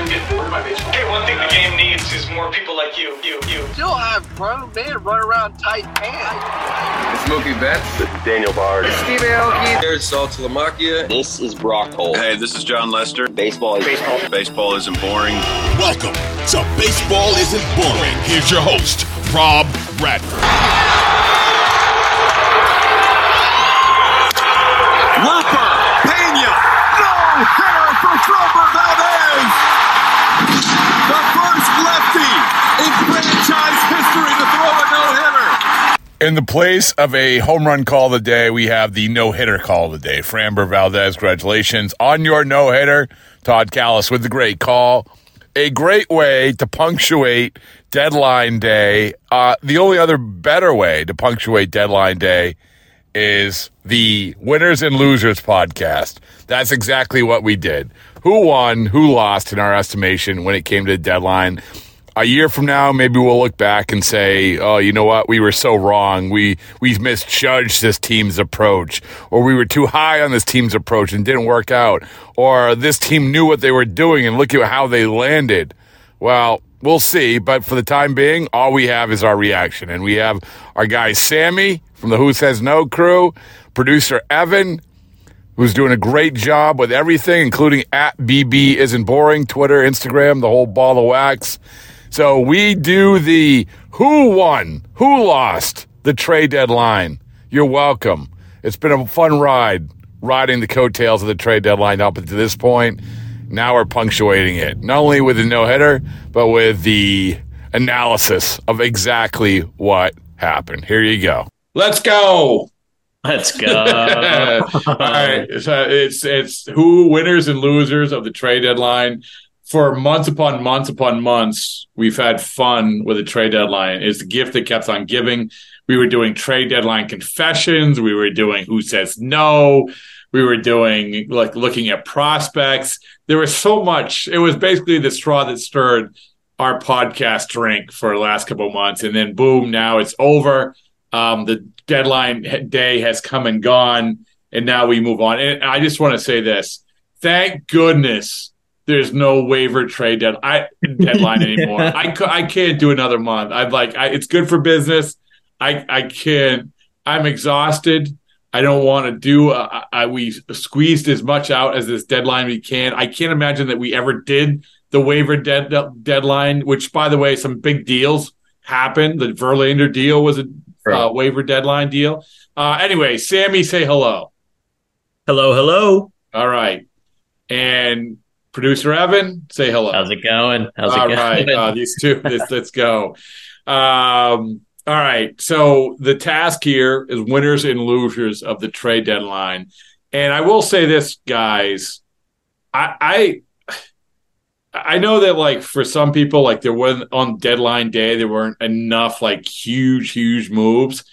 You guys get bored by baseball. Hey, one thing the game needs is more people like you. You, you. Still have grown men run around tight pants. Smokey Betts. Daniel Bard. Steve Aoki. There's Saltalamacchia. This is Brock Holt. Hey, this is Jon Lester. Baseball is baseball. Baseball isn't boring. Welcome to Baseball Isn't Boring. Here's your host, Rob Bradford. Looper, In the place of a home run call of the day, we have the no hitter call of the day. Framber Valdez, congratulations on your no hitter. Todd Kalas with the great call. A great way to punctuate deadline day. Uh, the only other better way to punctuate deadline day is the Winners and Losers podcast. That's exactly what we did. Who won, who lost in our estimation when it came to the deadline. A year from now, maybe we'll look back and say, "Oh, you know what? We were so wrong. We we misjudged this team's approach, or we were too high on this team's approach and didn't work out, or this team knew what they were doing and look at how they landed." Well, we'll see. But for the time being, all we have is our reaction, and we have our guy Sammy from the Who Says No crew, producer Evan, who's doing a great job with everything, including at BB isn't boring, Twitter, Instagram, the whole ball of wax. So we do the who won, who lost the trade deadline. You're welcome. It's been a fun ride riding the coattails of the trade deadline up to this point. Now we're punctuating it, not only with the no hitter, but with the analysis of exactly what happened. Here you go. Let's go. Let's go. All right. So it's it's who winners and losers of the trade deadline. For months upon months upon months, we've had fun with the trade deadline. It's the gift that kept on giving. We were doing trade deadline confessions. We were doing who says no. We were doing like looking at prospects. There was so much. It was basically the straw that stirred our podcast drink for the last couple months. And then boom, now it's over. Um, the deadline day has come and gone, and now we move on. And I just want to say this: thank goodness there's no waiver trade dead- I, deadline anymore. I I can't do another month. I'm like, I, it's good for business. I I can't. I'm exhausted. I don't want to do. Uh, I, we squeezed as much out as this deadline we can. I can't imagine that we ever did the waiver dead, deadline. Which, by the way, some big deals happened. The Verlander deal was a uh, waiver deadline deal. Uh, anyway, Sammy, say hello. Hello, hello. All right, and producer Evan, say hello. How's it going? How's All it going? right, uh, these two. This, let's go. Um, all All right. So the task here is winners and losers of the trade deadline. And I will say this, guys. I I I know that like for some people, like there wasn't on deadline day, there weren't enough like huge, huge moves.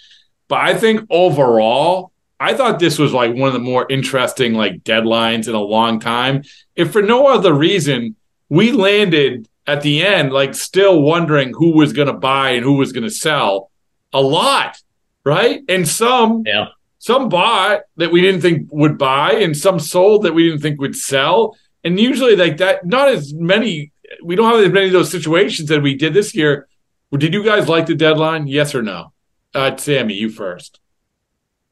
But I think overall, I thought this was like one of the more interesting like deadlines in a long time. If for no other reason, we landed at the end like still wondering who was going to buy and who was going to sell a lot, right? And some yeah. some bought that we didn't think would buy and some sold that we didn't think would sell. And usually like that not as many we don't have as many of those situations that we did this year. Did you guys like the deadline? Yes or no? Uh, Sammy, you first.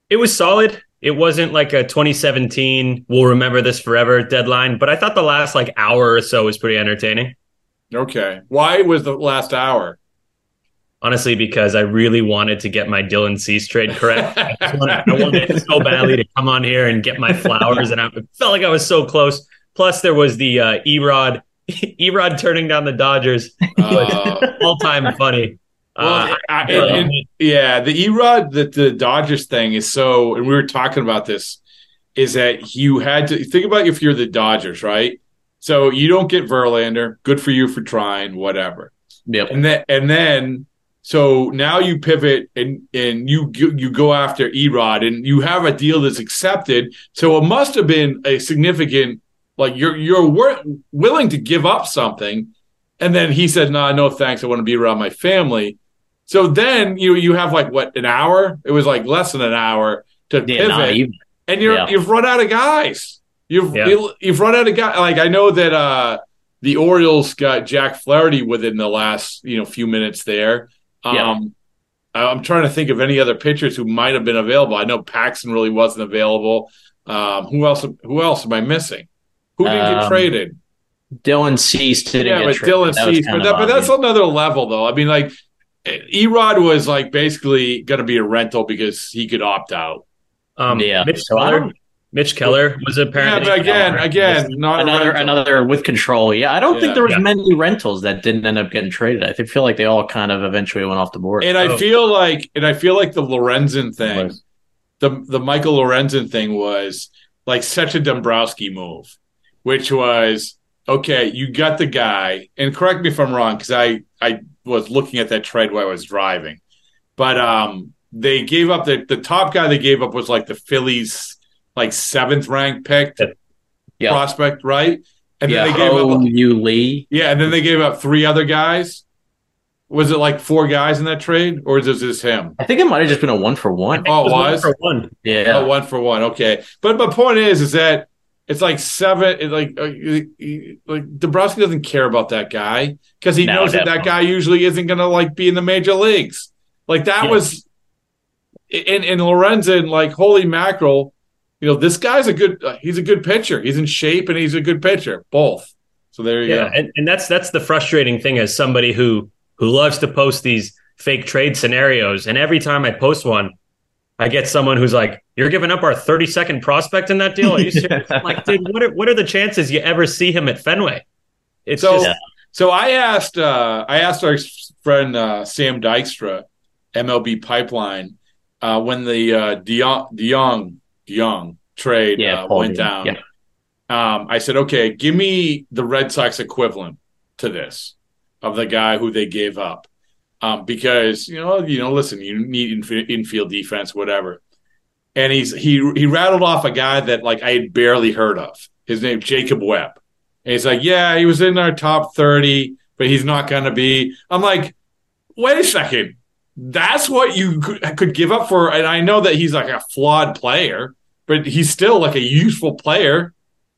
It was solid. It wasn't like a 2017 we'll remember this forever deadline, but I thought the last like hour or so was pretty entertaining. Okay. Why was the last hour? Honestly, because I really wanted to get my Dylan Cease trade correct. I, wanted, I wanted so badly to come on here and get my flowers, and I felt like I was so close. Plus, there was the uh, E-Rod E-Rod turning down the Dodgers. Uh, all time funny. Well, uh, I, and, and, yeah, the E-Rod, the, the Dodgers thing is so, and we were talking about this, is that you had to think about if you're the Dodgers, right? So you don't get Verlander. Good for you for trying, whatever. Yep. And then, and then, so now you pivot and and you you go after E-Rod, and you have a deal that's accepted. So it must have been a significant, like you're you're wor- willing to give up something. And then he said, "No, nah, no, thanks. I want to be around my family." So then you you have like what an hour? It was like less than an hour to yeah, pivot, and you're yeah. you've run out of guys. You've Yeah. you, you've run out of guys. Like I know that uh the Orioles got Jack Flaherty within the last you know few minutes there. Um, I'm trying to think of any other pitchers who might have been available. I know Paxton really wasn't available. Um, who else? Who else am I missing? Who didn't get Um, traded? Dylan Cease didn't yeah, get but. Dylan Cease, but, that, but that's another level, though. I mean, like E-Rod was like basically going to be a rental because he could opt out. Um, Yeah, Mitch so Keller. Mitch Keller was Yeah, apparently. but again, again, not another rental. another with control. Yeah, I don't Yeah. think there was Yeah. many rentals that didn't end up getting traded. I feel like they all kind of eventually went off the board. And I Oh. feel like, and I feel like the Lorenzen thing, the the Michael Lorenzen thing was like such a Dombrowski move, which was okay. You got the guy, and correct me if I'm wrong, because I I was looking at that trade while I was driving, but um, they gave up the the top guy they gave up was like the Phillies like seventh ranked pick Yeah. prospect, right? And yeah, then they gave up Yu Lee. yeah, and then they gave up three other guys. Was it like four guys in that trade, or is this just him? I think it might have just been a one for one. Oh, it was for one. Yeah. Oh, one for one. Okay, but my point is, is that it's like seven. It like uh, like Dombrowski doesn't care about that guy because he No, knows that that guy usually isn't going to like be in the major leagues. Like that Yeah. was, in in Lorenzen, like holy mackerel, you know this guy's a good. Uh, he's a good pitcher. He's in shape and he's a good pitcher. Both. So there you Yeah, go. and, and that's that's the frustrating thing as somebody who who loves to post these fake trade scenarios, and every time I post one, I get someone who's like, "You're giving up our 30 second prospect in that deal? Are you serious?" I'm like, dude, what are what are the chances you ever see him at Fenway? It's So, just so I asked, uh, I asked our friend uh, Sam Dykstra, MLB Pipeline, uh, when the uh, DeJong, DeJong, DeJong trade Yeah, uh, went DeJong, down. yeah. Um, I said, okay, give me the Red Sox equivalent to this of the guy who they gave up, um, because you know, you know, listen, you need inf- infield defense, whatever. And he's he he rattled off a guy that like I had barely heard of. His name Jacob Webb. And he's like, yeah, he was in our top 30, but he's not going to be. I'm like, wait a second. That's what you could give up for. And I know that he's like a flawed player, but he's still like a useful player.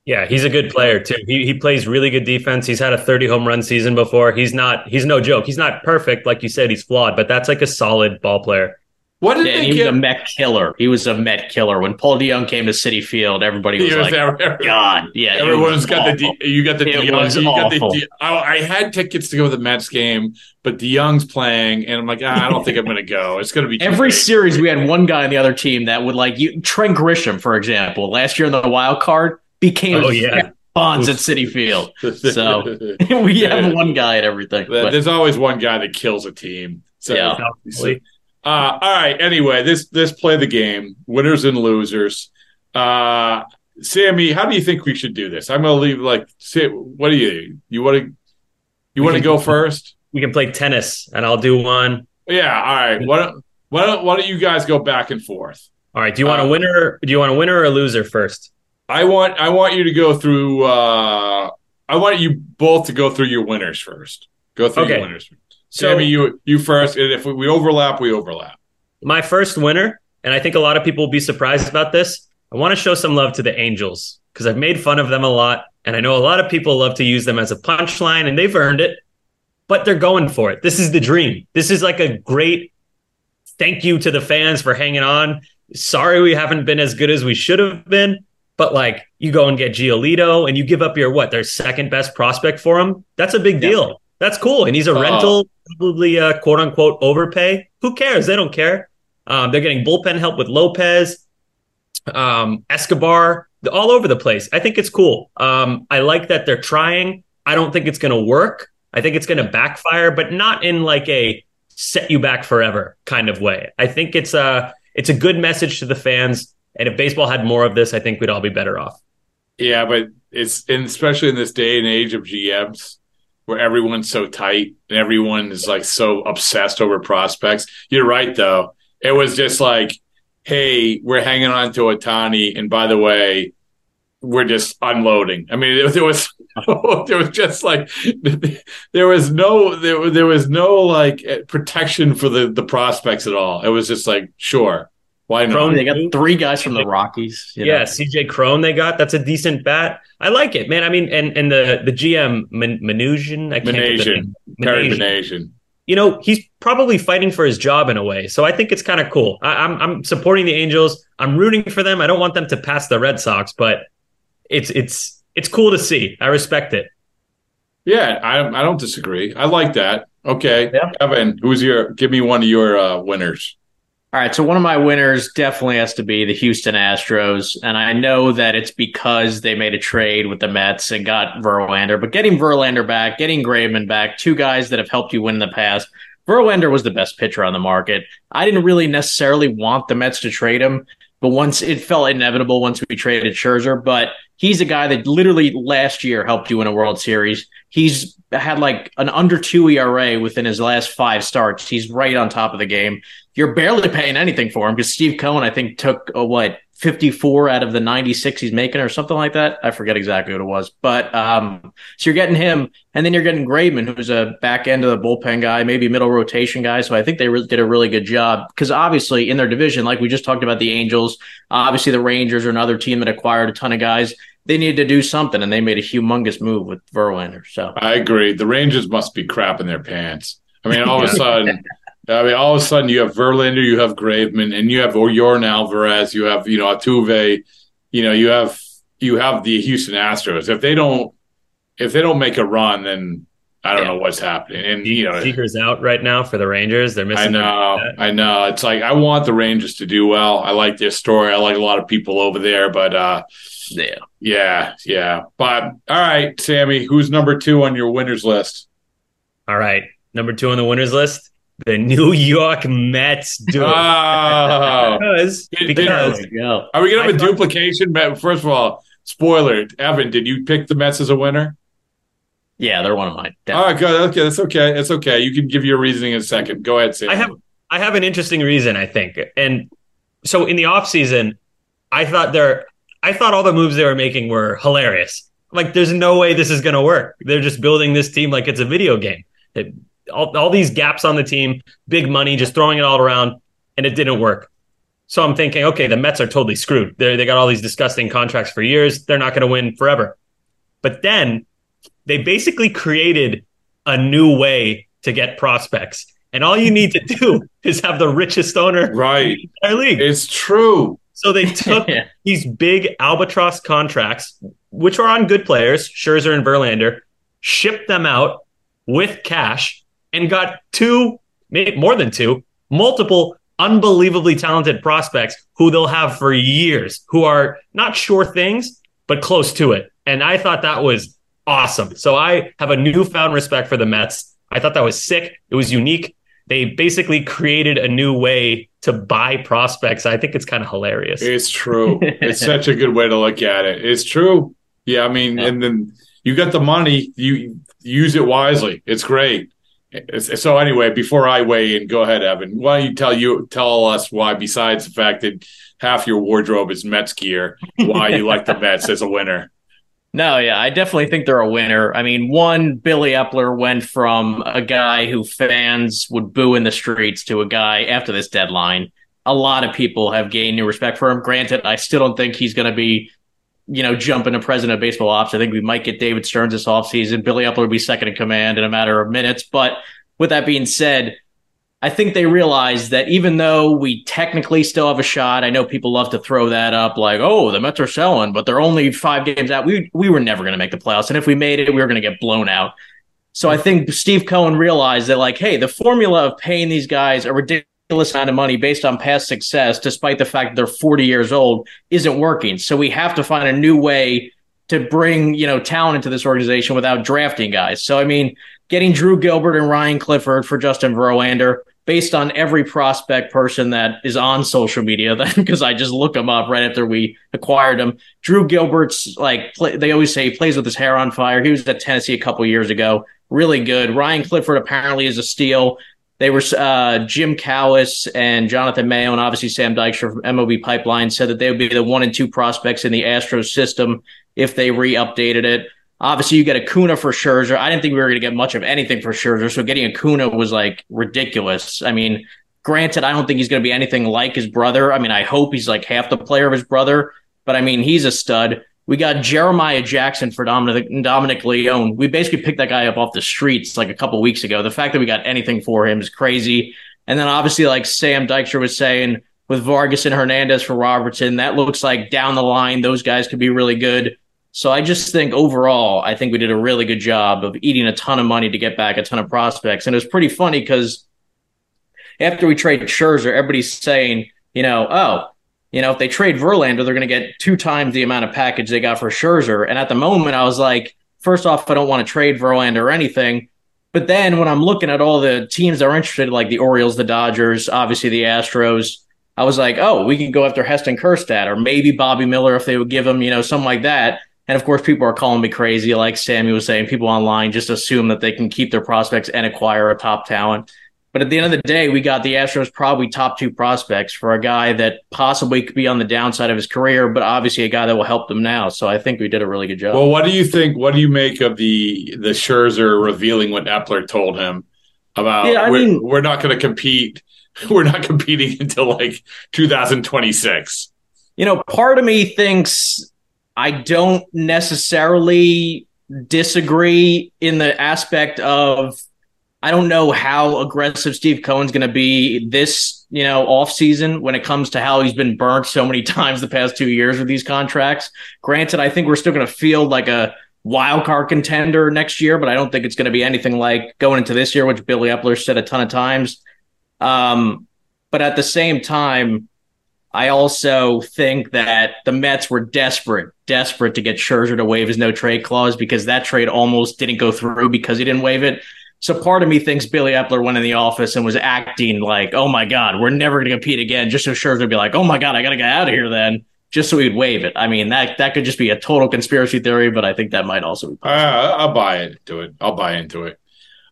Yeah, he's a good player too. He he plays really good defense. He's had a 30 home run season before. He's not he's no joke. He's not perfect, like you said. He's flawed, but that's like a solid ball player. What did Yeah, and they he was give? a Met killer. He was a Met killer. When Paul DeJong came to Citi Field, everybody was was like, there. "God, yeah." Everyone's was got the. D, you got the It DeJong, was you got the awful. D, I, I had tickets to go to the Mets game, but DeJong's playing, and I'm like, ah, I don't think I'm going to go. It's going to be Every big. series, we had one guy on the other team that would like you. Trent Grisham, for example, last year in the wild card became Oh, yeah. Bonds at Citi Field. So we have one guy at everything. But, There's always one guy that kills a team. So Yeah. so, Uh, all right. Anyway, this this play the game. Winners and losers. Uh, Sammy, how do you think we should do this? I'm gonna leave. Like, say, what do you you want to you want to go first? We can play tennis, and I'll do one. Yeah. All right. Why don't why don't why don't you guys go back and forth? All right. Do you want a Uh, winner? Do you want a winner or a loser first? I want I want you to go through. Uh, I want you both to go through your winners first. Go through your Okay. winners. So- Sammy, you you first, and if we overlap, we overlap. My first winner, and I think a lot of people will be surprised about this. I want to show some love to the Angels because I've made fun of them a lot, and I know a lot of people love to use them as a punchline, and they've earned it. But they're going for it. This is the dream. This is like a great thank you to the fans for hanging on. Sorry we haven't been as good as we should have been, but like you go and get Giolito and you give up your what their second best prospect for him. That's a big deal. That's cool, and he's a Oh. rental, probably uh, quote unquote overpay. Who cares? They don't care. Um, they're getting bullpen help with Lopez, um, Escobar, all over the place. I think it's cool. Um, I like that they're trying. I don't think it's going to work. I think it's going to backfire, but not in like a set you back forever kind of way. I think it's a it's a good message to the fans. And if baseball had more of this, I think we'd all be better off. Yeah, but it's especially in this day and age of GMs where everyone's so tight and everyone is like so obsessed over prospects. You're right though. It was just like, hey, we're hanging on to Ohtani, and by the way, we're just unloading. I mean, there, there was there was just like there was no there, there was no like eh, protection for the the prospects at all. It was just like, sure, why not? Cron, They got three guys from the Rockies. you know. Yeah, CJ Cron they got. That's a decent bat. I like it, man. I mean, and and the the GM Man- Minasian, I can't Minasian. Terry Minasian. Minasian. You know, he's probably fighting for his job in a way. So I think it's kind of cool. I, I'm I'm supporting the Angels. I'm rooting for them. I don't want them to pass the Red Sox, but it's it's it's cool to see. I respect it. Yeah, I I don't disagree. I like that. Okay, Evan, who's your? Give me one of your uh, winners. All right, so one of my winners definitely has to be the Houston Astros, and I know that it's because they made a trade with the Mets and got Verlander, but getting Verlander back, getting Graveman back, two guys that have helped you win in the past. Verlander was the best pitcher on the market. I didn't really necessarily want the Mets to trade him, but once it felt inevitable once we traded Scherzer, but he's a guy that literally last year helped you win a World Series. He's had like an under two ERA within his last five starts. He's right on top of the game. You're barely paying anything for him because Steve Cohen, I think, took a, what 54 out of the 96 he's making or something like that. I forget exactly what it was, but um, so you're getting him, and then you're getting Graveman, who's a back end of the bullpen guy, maybe middle rotation guy. So I think they did a really good job because obviously in their division, like we just talked about the Angels, obviously the Rangers are another team that acquired a ton of guys. They needed to do something, and they made a humongous move with Verlander. So I agree. The Rangers must be crapping their pants. I mean, all of a sudden, I mean, all of a sudden, you have Verlander, you have Graveman, and you have Yordan Alvarez, you have you know Altuve, you know you have you have the Houston Astros. If they don't if they don't make a run, then I don't know what's happening. And you know, Seager's out right now for the Rangers. They're missing. I know, I know. It's like I want the Rangers to do well. I like their story. I like a lot of people over there, but uh, yeah, yeah, yeah. But all right, Sammy, who's number two on your winners list? All right, number two on the winners list, the New York Mets. Do. Oh. because because Are we gonna have a duplication? But First of all, spoiler, Evan, did you pick the Mets as a winner? yeah, they're one of mine. All right, good. Okay, that's okay. That's okay. You can give your reasoning in a second. Go ahead, Sam. I have I have an interesting reason, I think. And so in the offseason, I thought they're I thought all the moves they were making were hilarious. Like there's no way this is gonna work. They're just building this team like it's a video game. It, all, all these gaps on the team, big money, just throwing it all around, and it didn't work. So I'm thinking, okay, the Mets are totally screwed. They they got all these disgusting contracts for years. They're not going to win forever. But then they basically created a new way to get prospects. And all you need to do is have the richest owner right. in the entire league. It's true. So they took these big albatross contracts, which are on good players, Scherzer and Verlander, shipped them out with cash and got two, maybe more than two, multiple unbelievably talented prospects who they'll have for years, who are not sure things, but close to it. And I thought that was awesome. So I have a newfound respect for the Mets. I thought that was sick. It was unique. they basically created a new way to buy prospects. I think it's kind of hilarious. It's true. it's such a good way to look at it. It's true. Yeah, I mean, and then you got the money, you use it wisely. It's great. So anyway, before I weigh in, go ahead, Evan. Why don't you tell you tell us why, besides the fact that half your wardrobe is Mets gear, why you like the Mets as a winner? No, yeah, I definitely think they're a winner. I mean, one, Billy Eppler went from a guy who fans would boo in the streets to a guy after this deadline. A lot of people have gained new respect for him. Granted, I still don't think he's going to be, you know, jumping to president of baseball ops. I think we might get David Stearns this offseason. Billy Eppler will be second in command in a matter of minutes. But with that being said, I think they realize that even though we technically still have a shot, I know people love to throw that up like, oh, the Mets are selling, but they're only five games out. We we were never going to make the playoffs, and if we made it, we were going to get blown out. So I think Steve Cohen realized that like, hey, the formula of paying these guys a ridiculous amount of money based on past success, despite the fact that they're 40 years old, isn't working. So we have to find a new way to bring you know talent into this organization without drafting guys. So I mean, getting Drew Gilbert and Ryan Clifford for Justin Verlander based on every prospect person that is on social media then because I just look them up right after we acquired him. Drew Gilbert's like play, they always say he plays with his hair on fire. He was at Tennessee a couple years ago, really good. Ryan Clifford apparently is a steal. They were uh, Jim Callis and Jonathan Mayo, and obviously Sam Dykstra from MLB Pipeline said that they would be the one and two prospects in the Astros system if they re-updated it. Obviously, you get Acuna for Scherzer. I didn't think we were going to get much of anything for Scherzer, so getting Acuna was like ridiculous. I mean, granted, I don't think he's going to be anything like his brother. I mean, I hope he's like half the player of his brother, but I mean, he's a stud. We got Jeremiah Jackson for Dominic, Dominic Leone. We basically picked that guy up off the streets like a couple weeks ago. The fact that we got anything for him is crazy. And then obviously, like Sam Dykstra was saying, with Vargas and Hernandez for Robertson, that looks like down the line, those guys could be really good. So I just think overall, I think we did a really good job of eating a ton of money to get back a ton of prospects. And it was pretty funny because after we trade Scherzer, everybody's saying, you know, oh, you know, if they trade Verlander, they're going to get two times the amount of package they got for Scherzer. And at the moment, I was like, first off, I don't want to trade Verlander or anything. But then when I'm looking at all the teams that are interested, like the Orioles, the Dodgers, obviously the Astros, I was like, oh, we can go after Heston Kjerstad or maybe Bobby Miller if they would give him, you know, something like that. And of course, people are calling me crazy. Like Sammy was saying, people online just assume that they can keep their prospects and acquire a top talent. But at the end of the day, we got the Astros probably top two prospects for a guy that possibly could be on the downside of his career, but obviously a guy that will help them now. So I think we did a really good job. Well, what do you think? What do you make of the the Scherzer revealing what Eppler told him about? Yeah, I we're, mean- we're not going to compete. We're not competing until like 2026. you know, part of me thinks I don't necessarily disagree in the aspect of I don't know how aggressive Steve Cohen's going to be this, you know, off season when it comes to how he's been burnt so many times the past two years with these contracts. Granted, I think we're still going to feel like a wild card contender next year, but I don't think it's going to be anything like going into this year, which Billy Eppler said a ton of times. Um, but at the same time, I also think that the Mets were desperate, desperate to get Scherzer to waive his no trade clause because that trade almost didn't go through because he didn't waive it. So part of me thinks Billy Eppler went in the office and was acting like, "Oh my God, we're never going to compete again," just so Scherzer would be like, "Oh my God, I got to get out of here." Then, just so he'd waive it. I mean, that that could just be a total conspiracy theory, but I think that might also be. Uh, I'll buy into it. I'll buy into it.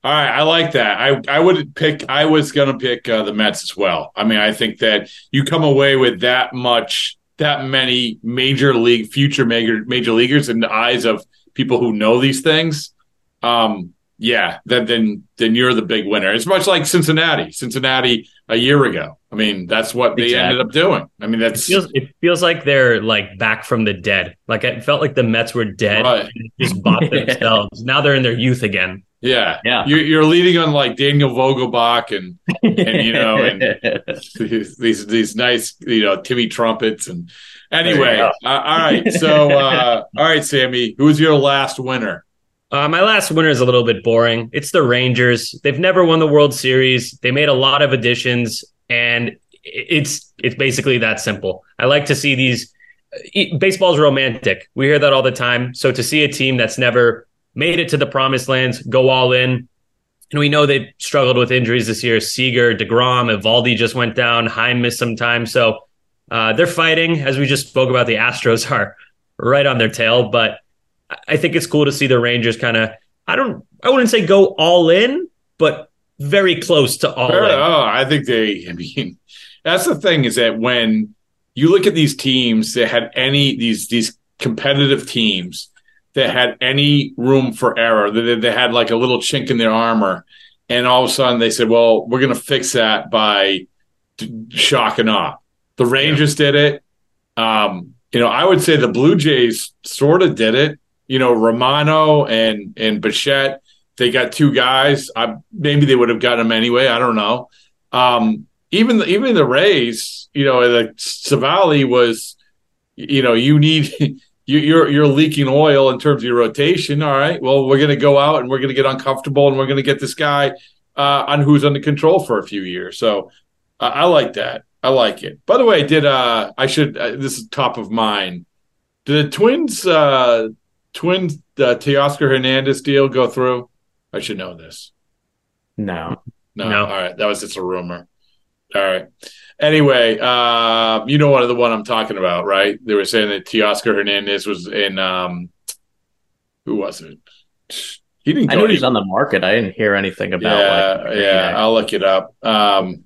All right, I like that. I I would pick. I was gonna pick uh, the Mets as well. I mean, I think that you come away with that much, that many major league, future major major leaguers in the eyes of people who know these things. Um, yeah, then then then you're the big winner. It's much like Cincinnati. Cincinnati a year ago. I mean, that's what they Exactly. ended up doing. I mean, It that's feels, it feels like they're like back from the dead. Like it felt like the Mets were dead Right. just bought themselves. Now they're in their youth again. yeah, Yeah. You're, you're leading on like Daniel Vogelbach and and you know and these these, these nice you know Timmy trumpets and anyway. Uh, all right, so uh, all right, Sammy, who was your last winner? Uh, my last winner is a little bit boring. It's the Rangers. They've never won the World Series. They made a lot of additions, and it's it's basically that simple. I like to see these. Baseball's romantic. We hear that all the time. So to see a team that's never made it to the promised lands go all in, and we know they've struggled with injuries this year. Seager, Degrom, Eovaldi just went down. Heim missed some time, so uh, they're fighting. As we just spoke about, the Astros are right on their tail, but I think it's cool to see the Rangers kind of. I don't. I wouldn't say go all in, but very close to all Fair- in. Oh, I think they. I mean, that's the thing is that when you look at these teams that had any these these competitive teams that had any room for error, that they had like a little chink in their armor, and all of a sudden they said, "Well, we're going to fix that by d- shock and awe." The Rangers did it. Um, you know, I would say the Blue Jays sort of did it. You know, Romano and and Bichette, they got two guys. I, maybe they would have gotten them anyway. I don't know. Um, even the, even the Rays, you know, the Civale was, you know, you need you, you're you're leaking oil in terms of your rotation. All right, well, we're going to go out and we're going to get uncomfortable and we're going to get this guy uh, on who's under control for a few years. So uh, I like that. I like it. By the way, did uh I should uh, this is top of mind. Did the Twins uh Twins uh, Teoscar Hernandez deal go through? I should know this. No. No. No. All right, that was just a rumor. All right. Anyway, uh, you know what the one I'm talking about, right? They were saying that Teoscar Hernandez was in um who was it? He didn't I go knew he was on the market. I didn't hear anything about yeah, like yeah. I'll look it up. Um,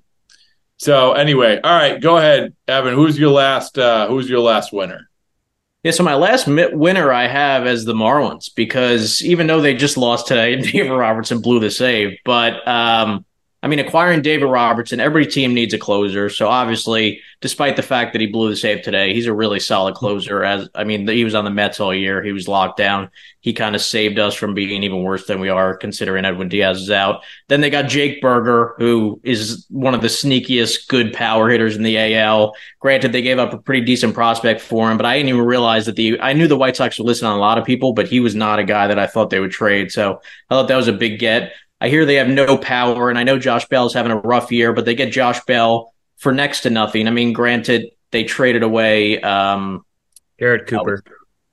so anyway, all right, go ahead, Evan. Who's your last? Uh, who's your last winner? Yeah, so my last winner I have as the Marlins because even though they just lost today, David Robertson blew the save. But um, I mean, acquiring David Robertson, every team needs a closer. So obviously, despite the fact that he blew the save today, he's a really solid closer. As I mean, he was on the Mets all year. He was locked down. He kind of saved us from being even worse than we are, considering Edwin Diaz is out. Then they got Jake Burger, who is one of the sneakiest good power hitters in the AL. Granted, they gave up a pretty decent prospect for him, but I didn't even realize that the I knew the White Sox were listening on a lot of people, but he was not a guy that I thought they would trade. So I thought that was a big get. I hear they have no power, and I know Josh Bell's having a rough year, but they get Josh Bell for next to nothing. I mean, granted, they traded away um Garrett Cooper.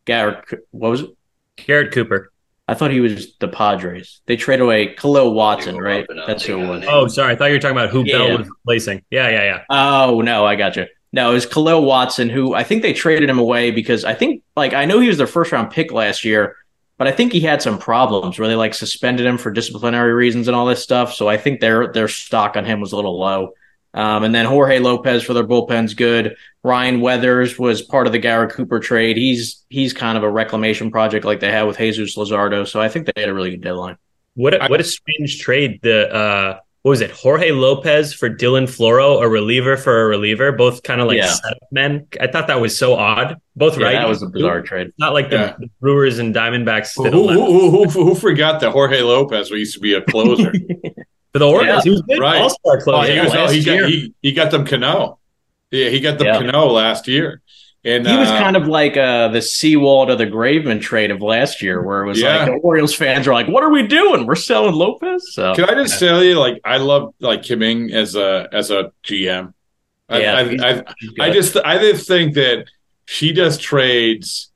Garrett. What was it? Garrett Cooper. I thought he was the Padres. They traded away Kahlil Watson, right? That's who it was. Oh, sorry. I thought you were talking about who Yeah. Bell was replacing. Yeah, yeah, yeah. Oh no, I got you. No, it was Kahlil Watson, who I think they traded him away because I think, like, I know he was their first round pick last year, but I think he had some problems where they like suspended him for disciplinary reasons and all this stuff. So I think their their stock on him was a little low. Um, and then Jorge Lopez for their bullpen's good. Ryan Weathers was part of the Garrett Cooper trade. He's he's kind of a reclamation project like they had with Jesus Luzardo. So I think they had a really good deadline. What a, what a strange trade. The uh, what was it? Jorge Lopez for Dylan Floro, a reliever for a reliever, both kind of like Yeah. setup men. I thought that was so odd. Both Yeah, right. that was a bizarre trade. Not like the, Yeah. the Brewers and Diamondbacks Who, did who, a who, who, who forgot that Jorge Lopez used to be a closer? for the Orioles. Yeah. He was good. Right. All star oh, closer. he, was, oh, last he, got, year. he, he got them Cano. Yeah, he got them Yeah. Cano last year. And He was uh, kind of like uh, the seawall to the Graveman trade of last year, where it was Yeah. like the Orioles fans were like, "What are we doing? We're selling Lopez." So Can I just tell you, like, I love like Kim Ng as a as a GM. I, Yeah, I, I, I just I just think that she does trades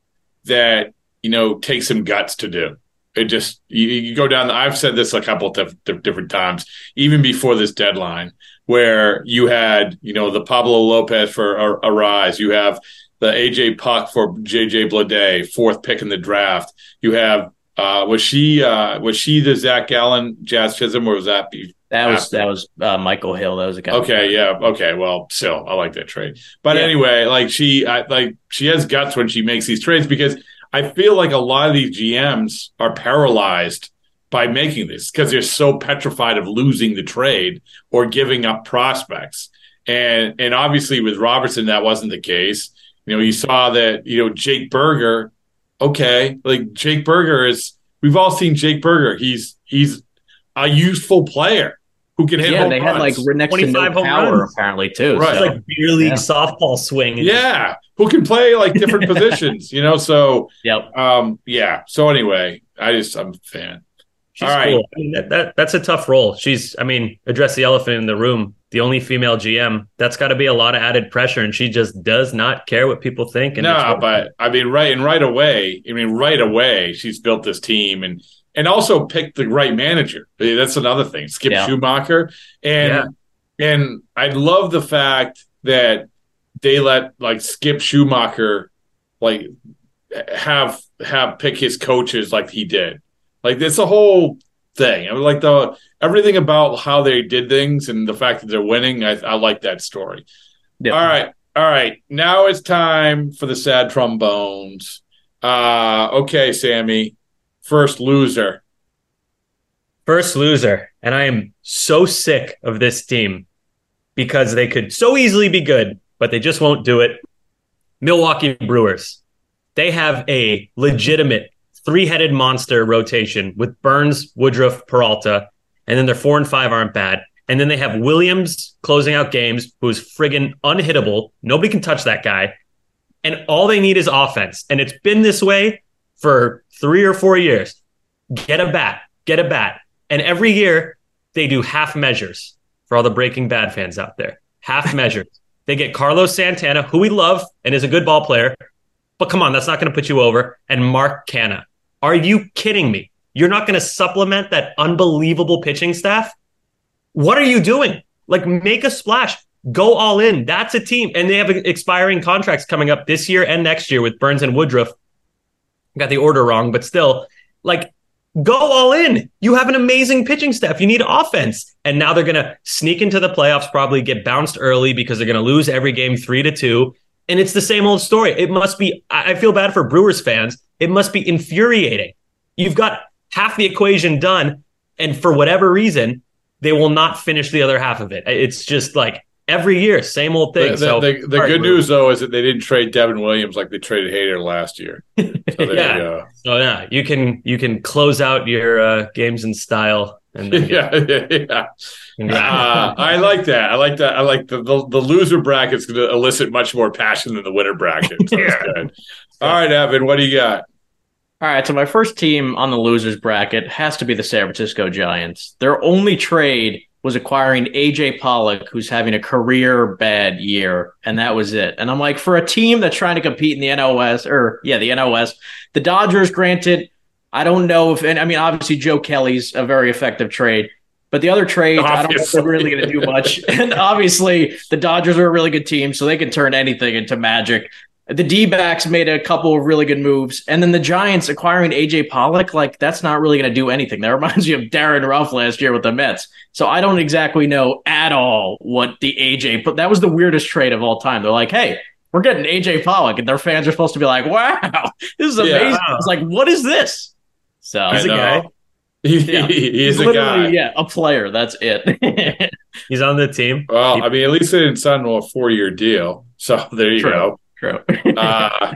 that you know take some guts to do. It just you, you go down. The, I've said this a couple of diff- diff- different times, even before this deadline, where you had you know the Pablo Lopez for a, Arraez. You have the AJ Puk for JJ Bleday, fourth pick in the draft. You have uh, was she uh, was she the Zac Gallen Jazz Chisholm or was that be- that was after? that was uh, Michael Hill. That was a guy. Okay, yeah, okay. Well, still, I like that trade. But Yeah. anyway, like she, I, like she has guts when she makes these trades because I feel like a lot of these GMs are paralyzed by making this because they're so petrified of losing the trade or giving up prospects. And and obviously with Robertson, that wasn't the case. You know, you saw that you know Jake Burger. Okay, like Jake Burger is. We've all seen Jake Burger. He's he's a useful player who can hit. Yeah, home they had like runs. next to no 25 home power runs. apparently too. Right. so- It's like beer league Yeah. softball swing. Yeah, who can play like different positions, you know? So, Yep. um, yeah. So anyway, I just I'm a fan. She's All right. cool. I mean, that, that that's a tough role. She's, I mean, address the elephant in the room. The only female GM. That's got to be a lot of added pressure, and she just does not care what people think. And No, but I mean, right and right away. I mean, right away, she's built this team, and and also picked the right manager. That's another thing. Skip Yeah. Schumacher, and and I love the fact that they let like Skip Schumaker like have have pick his coaches like he did. Like it's a whole thing. I mean, like the everything about how they did things and the fact that they're winning. I, I like that story. Yeah. All right, all right. Now it's time for the sad trombones. Uh, okay, Sammy. First loser. First loser. And I am so sick of this team because they could so easily be good, but they just won't do it. Milwaukee Brewers. They have a legitimate three headed monster rotation with Burnes, Woodruff, Peralta, and then their four and five aren't bad. And then they have Williams closing out games, who's friggin' unhittable. Nobody can touch that guy. And all they need is offense. And it's been this way for three or four years. Get a bat, get a bat. And every year they do half measures for all the Breaking Bad fans out there. Half measures. They get Carlos Santana, who we love and is a good ball player. But come on, that's not going to put you over. And Mark Canha. Are you kidding me? You're not going to supplement that unbelievable pitching staff? What are you doing? Like, make a splash. Go all in. That's a team. And they have expiring contracts coming up this year and next year with Burnes and Woodruff. Got the order wrong, but still, like, go all in. You have an amazing pitching staff. You need offense. And now they're going to sneak into the playoffs, probably get bounced early because they're going to lose every game three to two. And it's the same old story. It must be, I feel bad for Brewers fans. It must be infuriating. You've got half the equation done. And for whatever reason, they will not finish the other half of it. It's just like every year, same old thing. The, so the, the, the good Brewers. news though is that they didn't trade Devin Williams like they traded Hader last year. So there yeah. you go. So yeah, you can you can close out your uh, games in style. And then yeah, yeah, yeah. Congrats. Uh, I like that. I like that. I like the the, the loser bracket's going to elicit much more passion than the winner bracket. So that's good. All right, Evan, what do you got? All right, so my first team on the losers bracket has to be the San Francisco Giants. Their only trade was acquiring AJ Pollock, who's having a career bad year, and that was it. And I'm like, for a team that's trying to compete in the NOS, or yeah, the NOS, the Dodgers, granted, I don't know if, and I mean, obviously Joe Kelly's a very effective trade, but the other trades, I don't know if they're really going to do much. and obviously, the Dodgers are a really good team, so they can turn anything into magic. The D backs made a couple of really good moves. And then the Giants acquiring AJ Pollock, like, that's not really going to do anything. That reminds me of Darin Ruf last year with the Mets. So I don't exactly know at all what the AJ, but that was the weirdest trade of all time. They're like, hey, we're getting AJ Pollock. And their fans are supposed to be like, wow, this is Yeah. amazing. It's like, what is this? So He's a guy. He- Yeah. he's a guy. yeah, a player. That's it. He's on the team. Well, I mean, at least they didn't sign him a four year deal. So there you True. go. True. uh,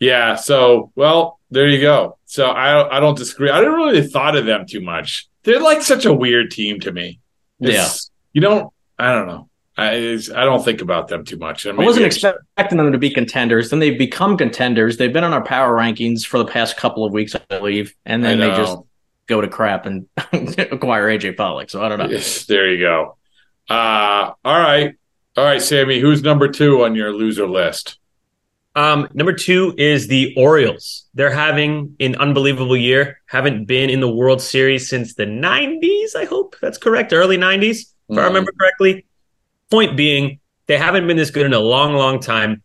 yeah. So, well, there you go. So I I don't disagree. I didn't really thought of them too much. They're like such a weird team to me. It's- You don't. I don't know. I I don't think about them too much. I wasn't expecting them to be contenders. Then they've become contenders. They've been on our power rankings for the past couple of weeks, I believe, and then they just know. Go to crap and acquire AJ Pollock. So I don't know. Yes, there you go. Uh, all right. All right, Sammy. Who's number two on your loser list? Um, number two is the Orioles. They're having an unbelievable year. Haven't been in the World Series since the 90s, I hope that's correct. Early 90s, if I Mhm. remember correctly. Point being, they haven't been this good in a long, long time.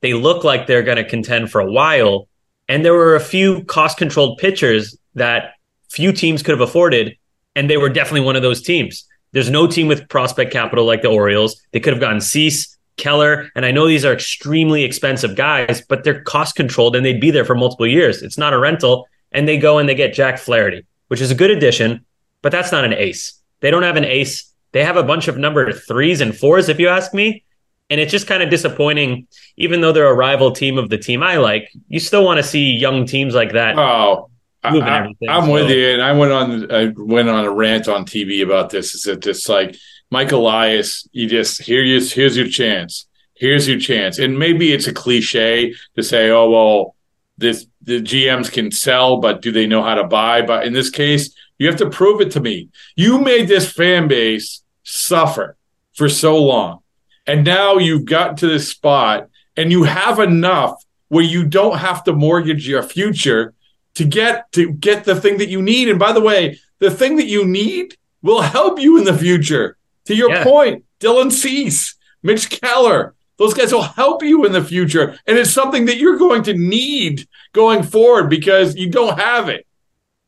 They look like they're going to contend for a while. And there were a few cost controlled pitchers that few teams could have afforded. And they were definitely one of those teams. There's no team with prospect capital like the Orioles. They could have gotten Cease, Keller, and I know these are extremely expensive guys, but they're cost controlled and they'd be there for multiple years. It's not a rental. And they go and they get Jack Flaherty, which is a good addition, but that's not an ace. They don't have an ace. They have a bunch of number threes and fours, if you ask me. And it's just kind of disappointing, even though they're a rival team of the team I like. You still want to see young teams like that. Oh, I, Moving I, everything, am so- with you. And I went on I went on a rant on TV about this. Is that just like Mike Elias? You just here you here's your chance. Here's your chance. And maybe it's a cliche to say, oh well, this the GMs can sell, but do they know how to buy? But in this case, you have to prove it to me. You made this fan base suffer for so long. And now you've gotten to this spot and you have enough where you don't have to mortgage your future to get to get the thing that you need. And by the way, the thing that you need will help you in the future. To your Yeah. point, Dylan Cease, Mitch Keller, those guys will help you in the future. And it's something that you're going to need going forward because you don't have it.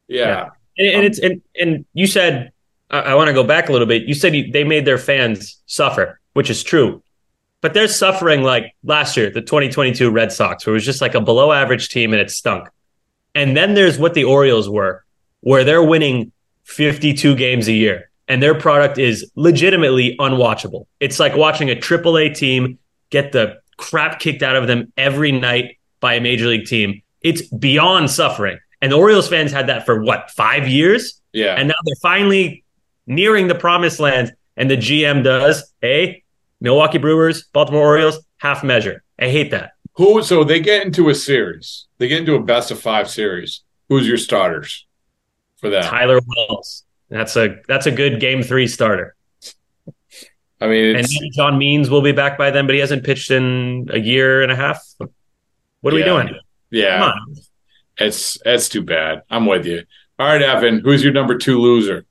Yeah. And, and it's and and you said I, I want to go back a little bit. You said you, they made their fans suffer, which is true. But they're suffering like last year, the 2022 Red Sox, where it was just like a below average team and it stunk. And then there's what the Orioles were, where they're winning 52 games a year and their product is legitimately unwatchable. It's like watching a AAA team get the crap kicked out of them every night by a major league team. It's beyond suffering. And the Orioles fans had that for what, five years? Yeah. And now they're finally nearing the promised land. And the GM does, hey, Milwaukee Brewers, Baltimore Orioles, half measure. I hate that. Who so they get into a series. They get into a best of five series. Who's your starters for that? Tyler Wells. That's a that's a good game three starter. I mean, And it's, maybe John Means will be back by then, but he hasn't pitched in a year and a half. What are Yeah. we doing? yeah, Come on. it's it's too bad. I'm with you. All right, Evan, who's your number two loser?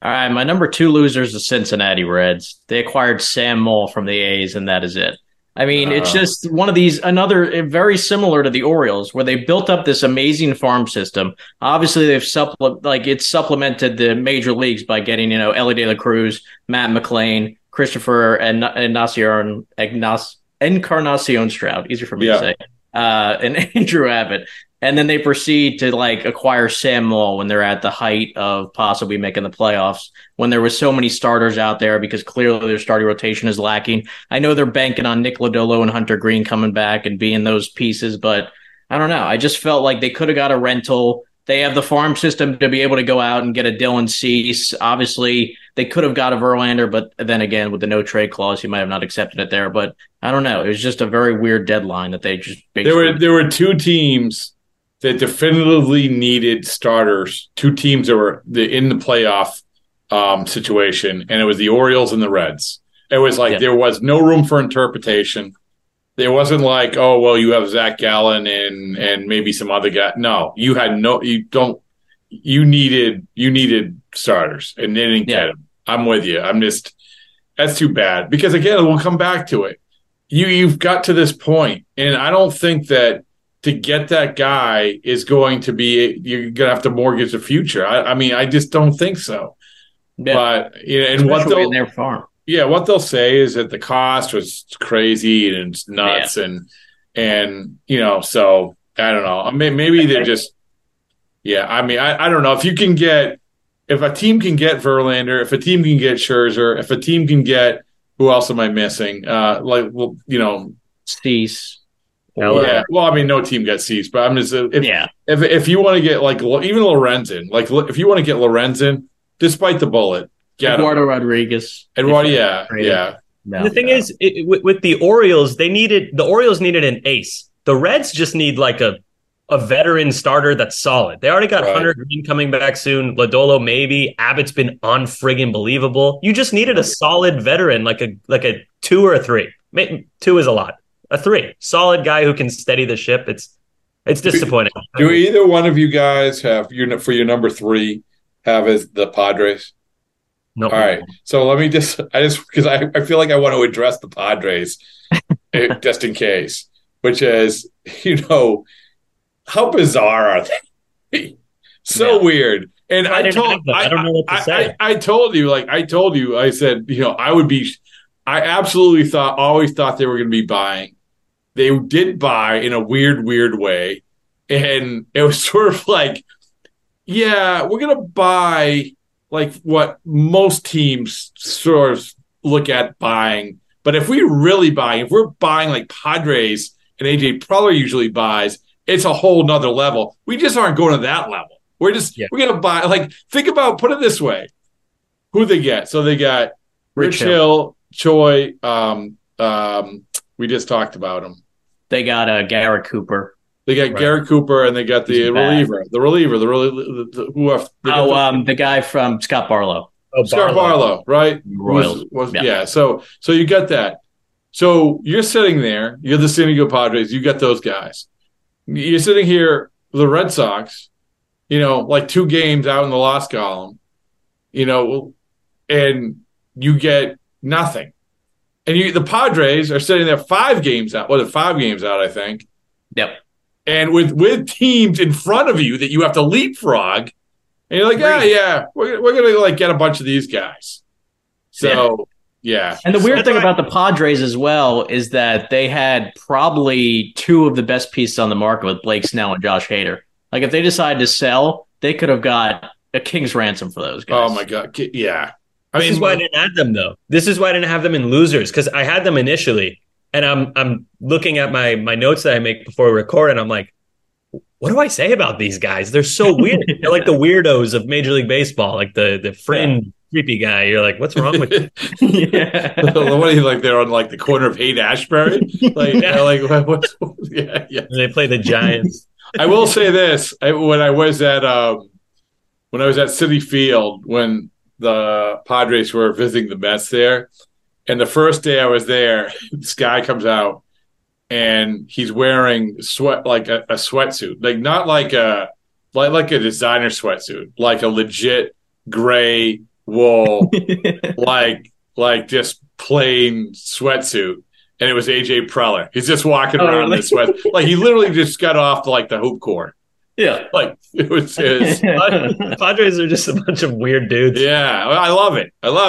All right, my number two loser is the Cincinnati Reds. They acquired Sam Moll from the A's, and that is it. I mean, it's Uh. just one of these, another very similar to the Orioles, where they built up this amazing farm system. Obviously, they've supple like it's supplemented the major leagues by getting you know Elly De La Cruz, Matt McLain, Christopher and Encarnacion Ignac- Encarnacion Stroud. Easier for me Yeah. to say. Uh, and Andrew Abbott. And then they proceed to like acquire Sam Moll when they're at the height of possibly making the playoffs. When there was so many starters out there because clearly their starting rotation is lacking. I know they're banking on Nick Lodolo and Hunter Greene coming back and being those pieces, but I don't know. I just felt like they could have got a rental. They have the farm system to be able to go out and get a Dylan Cease. Obviously, they could have got a Verlander, but then again, with the no trade clause, he might have not accepted it there. But I don't know. It was just a very weird deadline that they just There were there were two teams that definitively needed starters. Two teams that were the, in the playoff um, situation, and it was the Orioles and the Reds. It was like Yeah. there was no room for interpretation. There wasn't like, oh well, you have Zac Gallen and and maybe some other guy. No, you had no. You don't. You needed you needed starters, and they didn't get them. I'm with you. I'm just that's too bad because again, we'll come back to it. You you've got to this point, and I don't think that to get that guy is going to be you're gonna have to mortgage the future. I, I mean, I just don't think so. Yeah. But you know, and what Especially they'll in their farm. Yeah, what they'll say is that the cost was crazy and it's nuts and and you know, so I don't know. I mean, maybe they're just yeah. I mean, I, I don't know if you can get if a team can get Verlander, if a team can get Scherzer, if a team can get who else am I missing? Uh, like well, you know, Cease. yeah. Well, I mean, no team got Cease, but I'm just if Yeah. if if you want to get like even Lorenzen, like if you want to get Lorenzen, despite the bullet, get him. Eduardo Rodriguez. Eduardo, yeah, yeah. And the thing is, it, with, with the Orioles, they needed the Orioles needed an ace. The Reds just need like a a veteran starter that's solid. They already got Right. Hunter Greene coming back soon. Lodolo maybe. Abbott's been unfriggin' believable. You just needed a solid veteran, like a like a two or a three. May- Two is a lot. A three, solid guy who can steady the ship. It's it's disappointing. Do either one of you guys have your for your number three have as the Padres? No. All right. So let me just I just because I, I feel like I want to address the Padres eh, just in case, which is you know how bizarre are they? so Yeah. weird. And I I, told them. I don't know what to I, say. I, I told you like I told you I said you know I would be I absolutely thought always thought they were going to be buying. They did buy in a weird weird way, and it was sort of like yeah, we're gonna buy like what most teams sort of look at buying. But if we really buy, if we're buying like Padres and AJ Preller usually buys, it's a whole nother level. We just aren't going to that level. We're just Yeah. we're gonna buy like think about put it this way. Who they get? So they got Rich, Rich Hill, Choi, um, um, we just talked about him. They got uh, Garrett Cooper. They got Right. Garrett Cooper and they got the He's bad. reliever, the reliever, the reliever, the, the, who have, they got Oh, the- um, the guy from Scott Barlow. Oh, Scott Barlow, right? Royals. Was, was- Yeah. yeah. So so you get that. So you're sitting there. You're the San Diego Padres. You got those guys. You're sitting here the Red Sox, you know, like two games out in the loss column, you know, and you get nothing. And you, the Padres are sitting there five games out. What, five games out, I think. Yep. And with with teams in front of you that you have to leapfrog, and you're like, yeah, yeah, we're, we're gonna like get a bunch of these guys. So yeah. And the weird So- thing about the Padres as well is that they had probably two of the best pieces on the market with Blake Snell and Josh Hader. Like if they decided to sell, they could have got a king's ransom for those guys. Oh my god, yeah. I this mean, is why I didn't have them though. This is why I didn't have them in losers because I had them initially, and I'm I'm looking at my my notes that I make before we record, and I'm like, what do I say about these guys? They're so weird. They're like the weirdos of Major League Baseball, like the the fringe creepy guy. You're like, what's wrong with you? yeah. what are you like? They're on like the corner of Haight Ashbury. Like, Yeah. like what, what's yeah, yeah. they play the Giants. I will say this: I, when I was at um, when I was at Citi Field when the Padres were visiting the Mets there, and the first day I was there, this guy comes out and he's wearing sweat like a, a sweatsuit, like not like a like like a designer sweatsuit, like a legit gray wool, like like just plain sweatsuit. And it was AJ Preller. He's just walking Oh, around in really? this sweat, like he literally just got off like the hoop court. Yeah. Like it was, it was Padres are just a bunch of weird dudes. yeah. I love it. I love.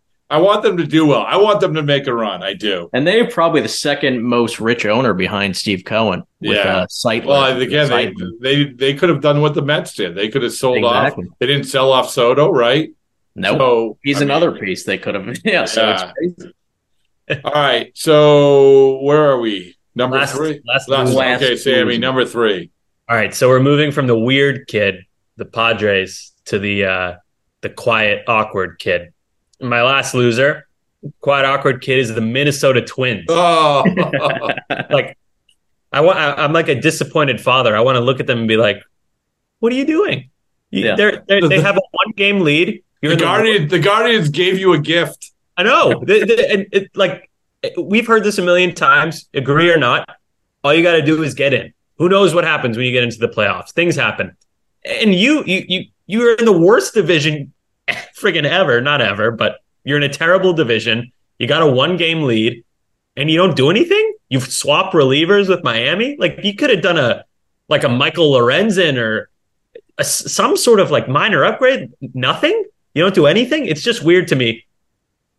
I want them to do well. I want them to make a run. I do. And they're probably the second most rich owner behind Steve Cohen with Yeah. uh, Sightline. Well, again, they, Sightline. they they could have done what the Mets did. They could have sold Exactly. off. They didn't sell off Soto, right? Nope. So, He's I mean, another piece they could have. Yeah. So Yeah. it's crazy. All right. So where are we? Number Last- three. last Last- last okay, Sammy. loser. Number three. All right, so we're moving from the weird kid, the Padres, to the uh, the quiet, awkward kid. My last loser, quite awkward kid, is the Minnesota Twins. Oh, like, I want, I, I'm like a disappointed father. I want to look at them and be like, "What are you doing? You, Yeah. they're, they're, they have a one game lead. You're the in the Guardian. The Guardians gave you a gift. I know. The- the- and it, like we've heard this a million times, agree or not. All you got to do is get in. Who knows what happens when you get into the playoffs? Things happen. And you you you you're in the worst division friggin' ever, not ever, but you're in a terrible division. You got a one game lead and you don't do anything? You've swapped relievers with Miami? Like you could have done a like a Michael Lorenzen or a, some sort of like minor upgrade. Nothing? You don't do anything? It's just weird to me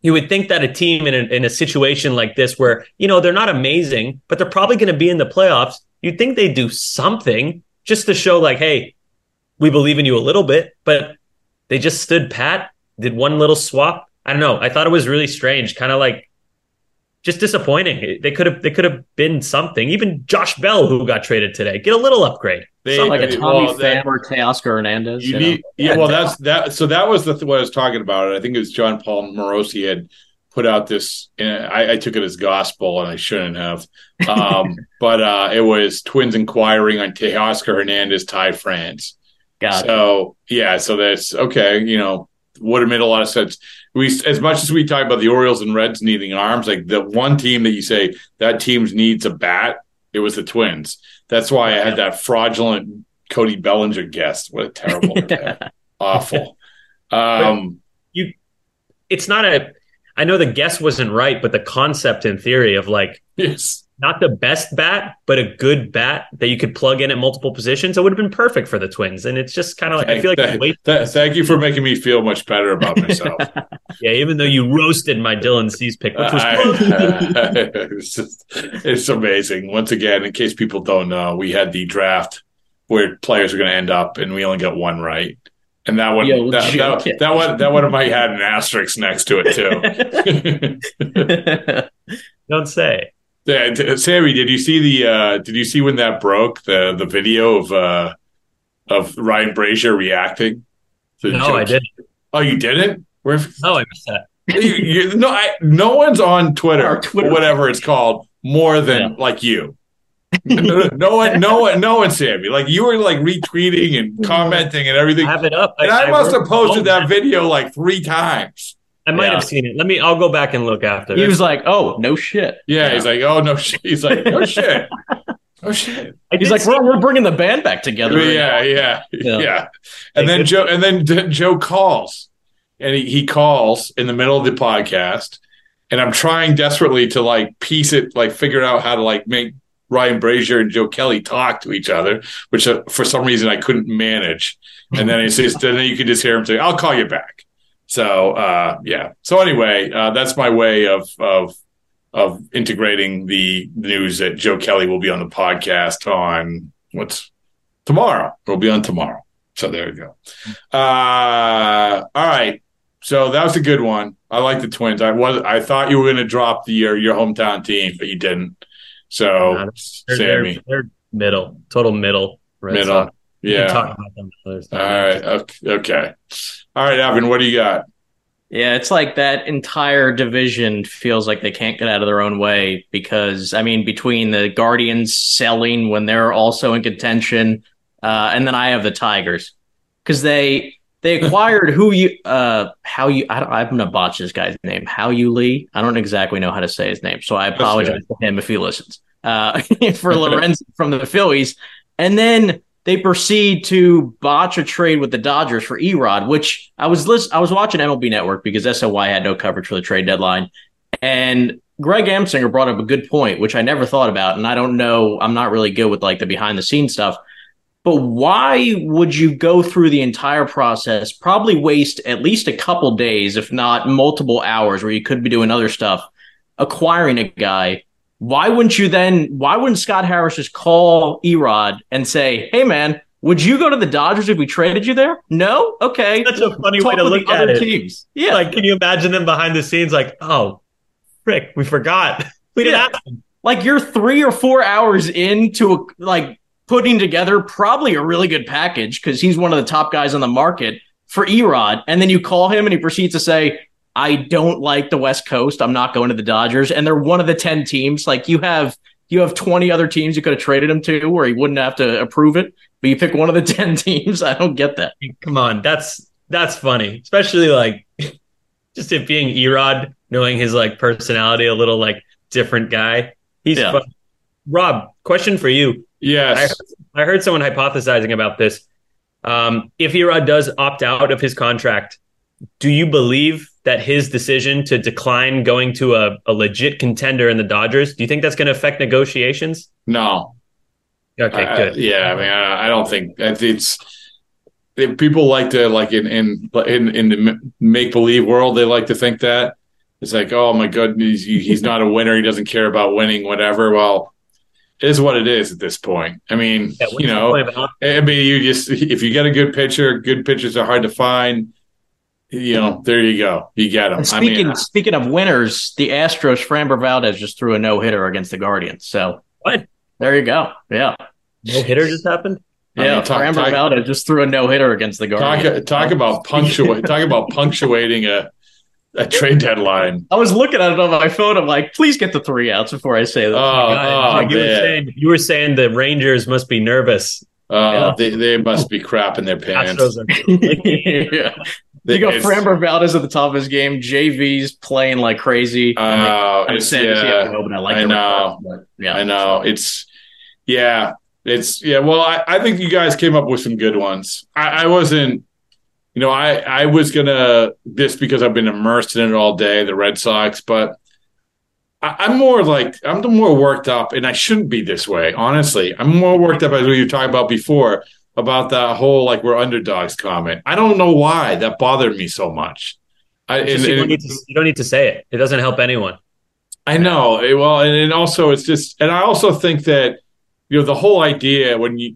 you would think that a team in a, in a situation like this where you know they're not amazing but they're probably going to be in the playoffs you'd think they'd do something just to show like hey we believe in you a little bit but they just stood pat did one little swap i don't know i thought it was really strange kind of like just disappointing they could have they could have been something even josh bell who got traded today get a little upgrade They- Something like a Tommy well, that- Pham or Teoscar Hernandez. You you know? need, yeah, well, that's that. So that was the th- what I was talking about. I think it was Jon Paul Morosi had put out this. And I, I took it as gospel, and I shouldn't have. Um, but uh, it was Twins inquiring on Teoscar Hernandez, Ty France. Gotcha. So yeah, so that's okay. You know, would have made a lot of sense. We as much as we talk about the Orioles and Reds needing arms, like the one team that you say that team needs a bat, it was the Twins. That's why I had that fraudulent Cody Bellinger guest. What a terrible, awful. Um, you it's not a i know the guess wasn't right but the concept in theory of like yes not the best bat, but a good bat that you could plug in at multiple positions, it would have been perfect for the Twins. And it's just kind of like I feel like thank, wait. th- thank you for making me feel much better about myself. yeah, even though you roasted my Dylan Cease pick, which was I- it's, just, it's amazing. Once again, in case people don't know, we had the draft where players are going to end up, and we only got one right. And that one, Yo, that, Joe that, that one, that one might had an asterisk next to it too. don't say. Yeah, Sammy, did you see the? uh Did you see when that broke the the video of uh of Ryan Brasier reacting? to No, Joe- I didn't. Oh, you didn't? Where? No, I missed that. you, you, no, I, no one's on Twitter, or whatever it's called, more than like you. no, no one, no one, no one, Sammy. Like you were like retweeting and commenting and everything. I have it up. and I, I must wrote- have posted that video like three times. I might Yeah. have seen it. Let me. I'll go back and look after. He this. was like, "Oh, no shit." Yeah, he's like, oh no, shit. He's like, no shit, oh shit. He's like, "We're, we're bringing the band back together." yeah, now." yeah, yeah, Yeah. And then Joe, and then D- Joe calls, and he, he calls in the middle of the podcast, and I'm trying desperately to like piece it, like figure out how to like make Ryan Brasier and Joe Kelly talk to each other, which uh, for some reason I couldn't manage. And then he says, then you can just hear him say, "I'll call you back." So uh, yeah. So anyway, uh, that's my way of of of integrating the news that Joe Kelly will be on the podcast on what's tomorrow. It'll be on tomorrow. So there you go. Uh, all right. So that was a good one. I like the Twins. I was I thought you were going to drop the your your hometown team, but you didn't. So They're, they're, Sammy, they're middle, total middle. Red middle. Sox. We can Yeah. talk about them another time. right. Okay. okay. All right, Evan. What do you got? Yeah, it's like that entire division feels like they can't get out of their own way because I mean, between the Guardians selling when they're also in contention, uh, and then I have the Tigers because they they acquired who you uh how you I don't, I'm gonna botch this guy's name Hao-Yu Lee I don't exactly know how to say his name so I apologize to him if he listens uh, for Lorenzen from the Phillies and then they proceed to botch a trade with the Dodgers for E-Rod, which I was list- I was watching MLB Network because SOY had no coverage for the trade deadline, and Greg Amsinger brought up a good point, which I never thought about, and I don't know, I'm not really good with like the behind the scenes stuff. But why would you go through the entire process, probably waste at least a couple days, if not multiple hours, where you could be doing other stuff, acquiring a guy? Why wouldn't you then? Why wouldn't Scott Harris just call E-Rod and say, "Hey, man, would you go to the Dodgers if we traded you there?" No, okay. That's a funny Talk way to look at it. Teams, yeah. Like, can you imagine them behind the scenes? Like, oh, frick, we forgot. We didn't Yeah. ask them. like you're three or four hours into a, like putting together probably a really good package because he's one of the top guys on the market for E-Rod, and then you call him and he proceeds to say, "I don't like the West Coast. I'm not going to the Dodgers," and they're one of the ten teams. Like you have you have 20 other teams you could have traded him to where he wouldn't have to approve it, but you pick one of the 10 teams. I don't get that. Come on, that's that's funny, especially like just it being E-Rod, knowing his like personality, a little like different guy. He's Yeah. fun. Rob. Question for you. I Yes. heard, I heard someone hypothesizing about this. Um, if E-Rod does opt out of his contract, do you believe that his decision to decline going to a, a legit contender in the Dodgers, do you think that's going to affect negotiations? No. Okay, Uh, good. yeah, I mean, I, I don't think it's people like to like in in in, in the make believe world. They like to think that it's like, oh my goodness, he, he's not a winner. He doesn't care about winning, whatever. Well, it is what it is at this point. I mean, Yeah, you know, point of it? I mean, you just if you get a good pitcher, good pitchers are hard to find. You know, there you go, you get them. And I speaking mean, speaking of winners, the Astros, Framber Valdez just threw a no hitter against the Guardians. So What? there you go. Yeah. No hitter just happened? I Yeah, mean, talk- Framber talk- Valdez just threw a no hitter against the Guardians. talk talk about punctuate talk about punctuating a a trade deadline. I was looking at it on my phone. I'm like, please get the three outs before I say that. Oh, God, oh, like you, were saying, you were saying the Rangers must be nervous. Uh, Yeah. they, they must be crapping their pants. Astros are yeah. You got Framber Valdez at the top of his game. JV's playing like crazy. Oh, I'm it's- sad to see yeah. him go, but I like I know. response, but yeah. I know it's yeah, it's yeah. Well, I, I think you guys came up with some good ones. I, I wasn't, you know, I I was gonna this because I've been immersed in it all day, the Red Sox, but I, I'm more like I'm the more worked up, and I shouldn't be this way. Honestly, I'm more worked up as we were talking about before about that whole like we're underdogs comment. I don't know why that bothered me so much. I, and, you, don't to, you don't need to say it. It doesn't help anyone. I know. Well, and, and also it's just, and I also think that you know the whole idea when you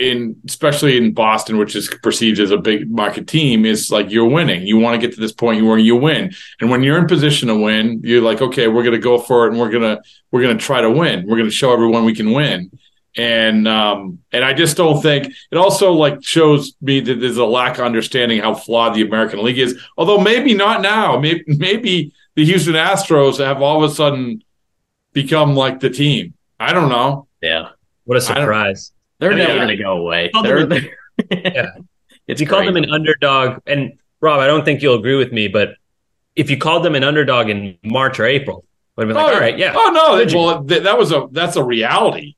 in especially in Boston, which is perceived as a big market team, is like you're winning. You want to get to this point where you win, and when you're in position to win, you're like, okay, we're going to go for it, and we're gonna we're gonna try to win. We're going to show everyone we can win. And um and I just don't think it also like shows me that there's a lack of understanding how flawed the American League is. Although maybe not now. Maybe maybe the Houston Astros have all of a sudden become like the team. I don't know. Yeah. What a surprise. They're Yeah. never going to go away. Call They're, them Yeah. it's you called them an underdog, and Rob, I don't think you'll agree with me, but if you called them an underdog in March or April, would have been like, all right, yeah. Oh no, well th- that was a that's a reality.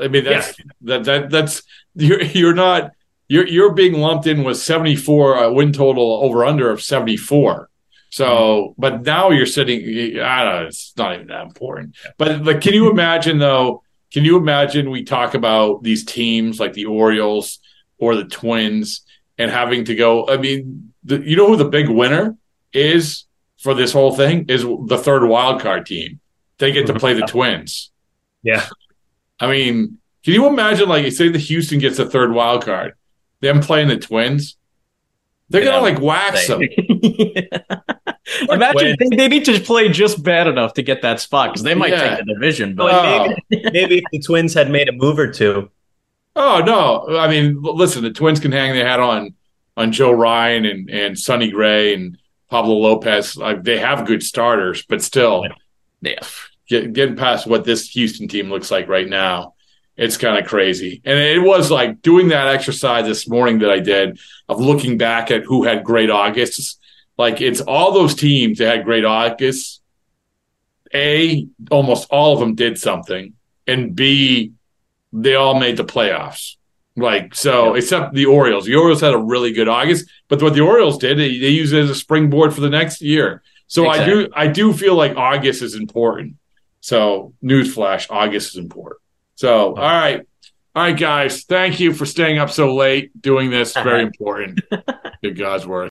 I mean that's that that that's you're you're not you're you're being lumped in with 74 uh, win total over under of 74. So, Mm-hmm. but now you're sitting. I don't know. It's not even that important. But like, can you imagine though? Can you imagine we talk about these teams like the Orioles or the Twins and having to go? I mean, the, you know who the big winner is for this whole thing is the third wild card team. They get to play the Twins. Yeah. I mean, can you imagine like say the Houston gets a third wild card, them playing the Twins? They're gonna like wax them. Imagine they, they need to play just bad enough to get that spot because they might Yeah. take the division. But Well, oh. maybe, maybe if the Twins had made a move or two, Oh no! I mean, listen, the Twins can hang their hat on on Joe Ryan and and Sonny Gray and Pablo Lopez. Like they have good starters, but still, yeah, get, getting past what this Houston team looks like right now, it's kind of crazy. And it was like doing that exercise this morning that I did of looking back at who had great Augusts. Like it's all those teams that had great Augusts. A, almost all of them did something, and B, they all made the playoffs. Like so, except the Orioles. The Orioles had a really good August, but what the Orioles did, they, they used it as a springboard for the next year. So I do, I do feel like August is important. So, newsflash: August is important. So, uh-huh. all right, all right, guys, thank you for staying up so late doing this. Very important. Good God's word.